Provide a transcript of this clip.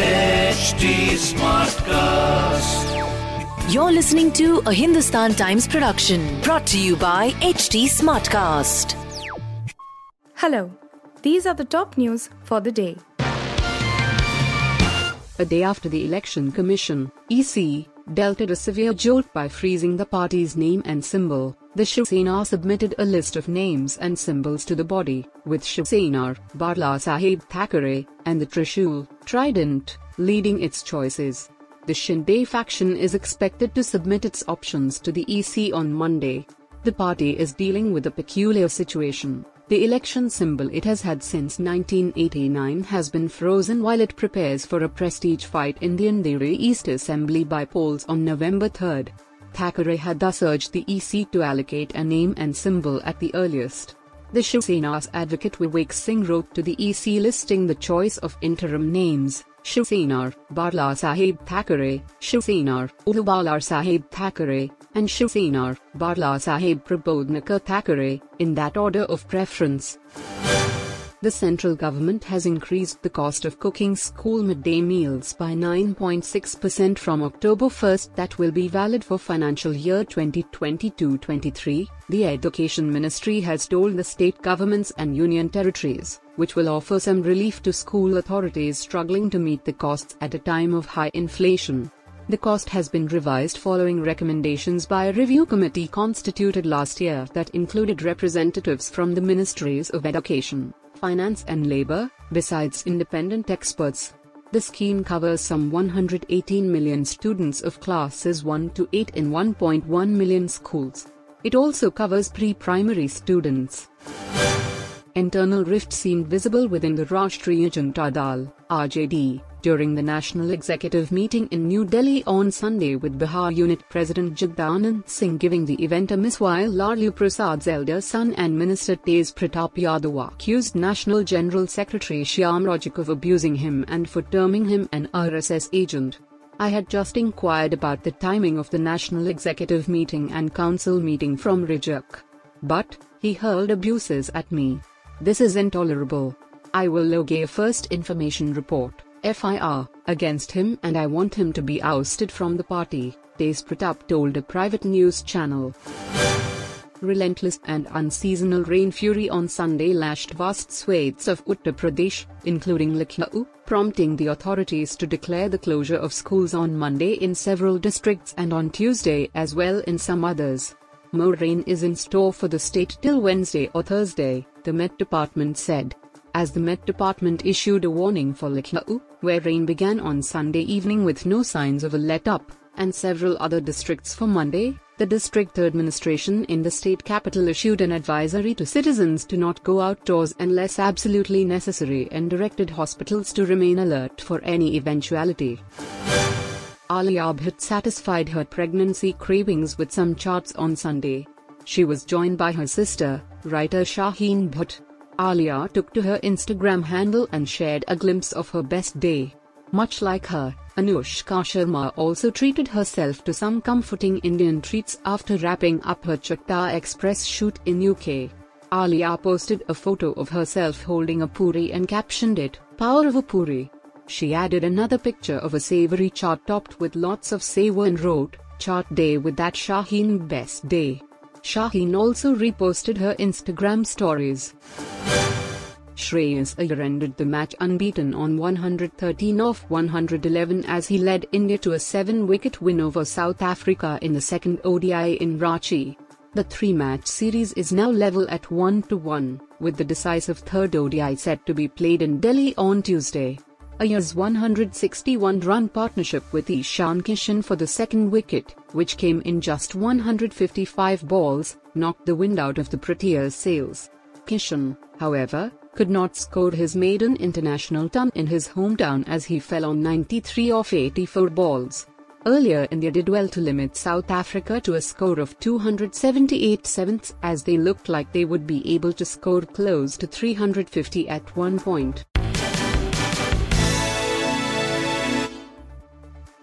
HT Smartcast. You're listening to a Hindustan Times production brought to you by HT Smartcast. Hello, these are the top news for the day. A day after the Election Commission, EC, dealt it a severe jolt by freezing the party's name and symbol. The Shiv Sena submitted a list of names and symbols to the body, with Shiv Sena, Balasaheb Thackeray, and the Trishul, Trident, leading its choices. The Shinde faction is expected to submit its options to the EC on Monday. The party is dealing with a peculiar situation. The election symbol it has had since 1989 has been frozen while it prepares for a prestige fight in the Andheri East Assembly by polls on November 3. Thackeray had thus urged the EC to allocate a name and symbol at the earliest. The Shiv advocate Vivek Singh wrote to the EC listing the choice of interim names, Shiv Sena, Balasaheb Thackeray, Shiv Sena, Uddhav Balasaheb Thackeray, and Shiv Sena, Balasaheb Prabodhankar Thackeray, in that order of preference. The central government has increased the cost of cooking school midday meals by 9.6% from October 1 that will be valid for financial year 2022-23, the Education Ministry has told the state governments and union territories, which will offer some relief to school authorities struggling to meet the costs at a time of high inflation. The cost has been revised following recommendations by a review committee constituted last year that included representatives from the Ministries of Education, Finance and Labor, besides independent experts. The scheme covers some 118 million students of classes 1 to 8 in 1.1 million schools. It also covers pre-primary students. Internal rift seemed visible within the Rashtriya Janata Dal (RJD) during the National Executive meeting in New Delhi on Sunday with Bihar Unit President Jagdanand Singh giving the event a miss while Lalu Prasad's elder son and Minister Tej Pratap Yadav accused National General Secretary Shyam Rajak of abusing him and for terming him an RSS agent. I had just inquired about the timing of the National Executive meeting and Council meeting from Rajak. But, he hurled abuses at me. This is intolerable. I will log a first information report, FIR, against him and I want him to be ousted from the party, Tej Pratap told a private news channel. Relentless and unseasonal rain fury on Sunday lashed vast swathes of Uttar Pradesh, including Lucknow, prompting the authorities to declare the closure of schools on Monday in several districts and on Tuesday as well in some others. More rain is in store for the state till Wednesday or Thursday, the Met Department said. As the Met Department issued a warning for Lucknow, where rain began on Sunday evening with no signs of a let-up, and several other districts for Monday, the district administration in the state capital issued an advisory to citizens to not go outdoors unless absolutely necessary and directed hospitals to remain alert for any eventuality. Alia Bhatt satisfied her pregnancy cravings with some chaats on Sunday. She was joined by her sister, writer Shaheen Bhatt. Alia took to her Instagram handle and shared a glimpse of her best day. Much like her, Anushka Sharma also treated herself to some comforting Indian treats after wrapping up her Chakda Xpress shoot in UK. Alia posted a photo of herself holding a puri and captioned it, Power of a Puri. She added another picture of a savory chaat topped with lots of savour and wrote, Chaat day with that Shaheen best day. Shaheen also reposted her Instagram stories. Shreyas Iyer ended the match unbeaten on 113 off 111 as he led India to a 7-wicket win over South Africa in the second ODI in Ranchi. The three-match series is now level at 1-1, with the decisive third ODI set to be played in Delhi on Tuesday. Iyer's 161-run partnership with Ishan Kishan for the second wicket, which came in just 155 balls, knocked the wind out of the Proteas' sails. Kishan, however, could not score his maiden international ton in his hometown as he fell on 93 off 84 balls. Earlier India did well to limit South Africa to a score of 278 sevenths as they looked like they would be able to score close to 350 at one point.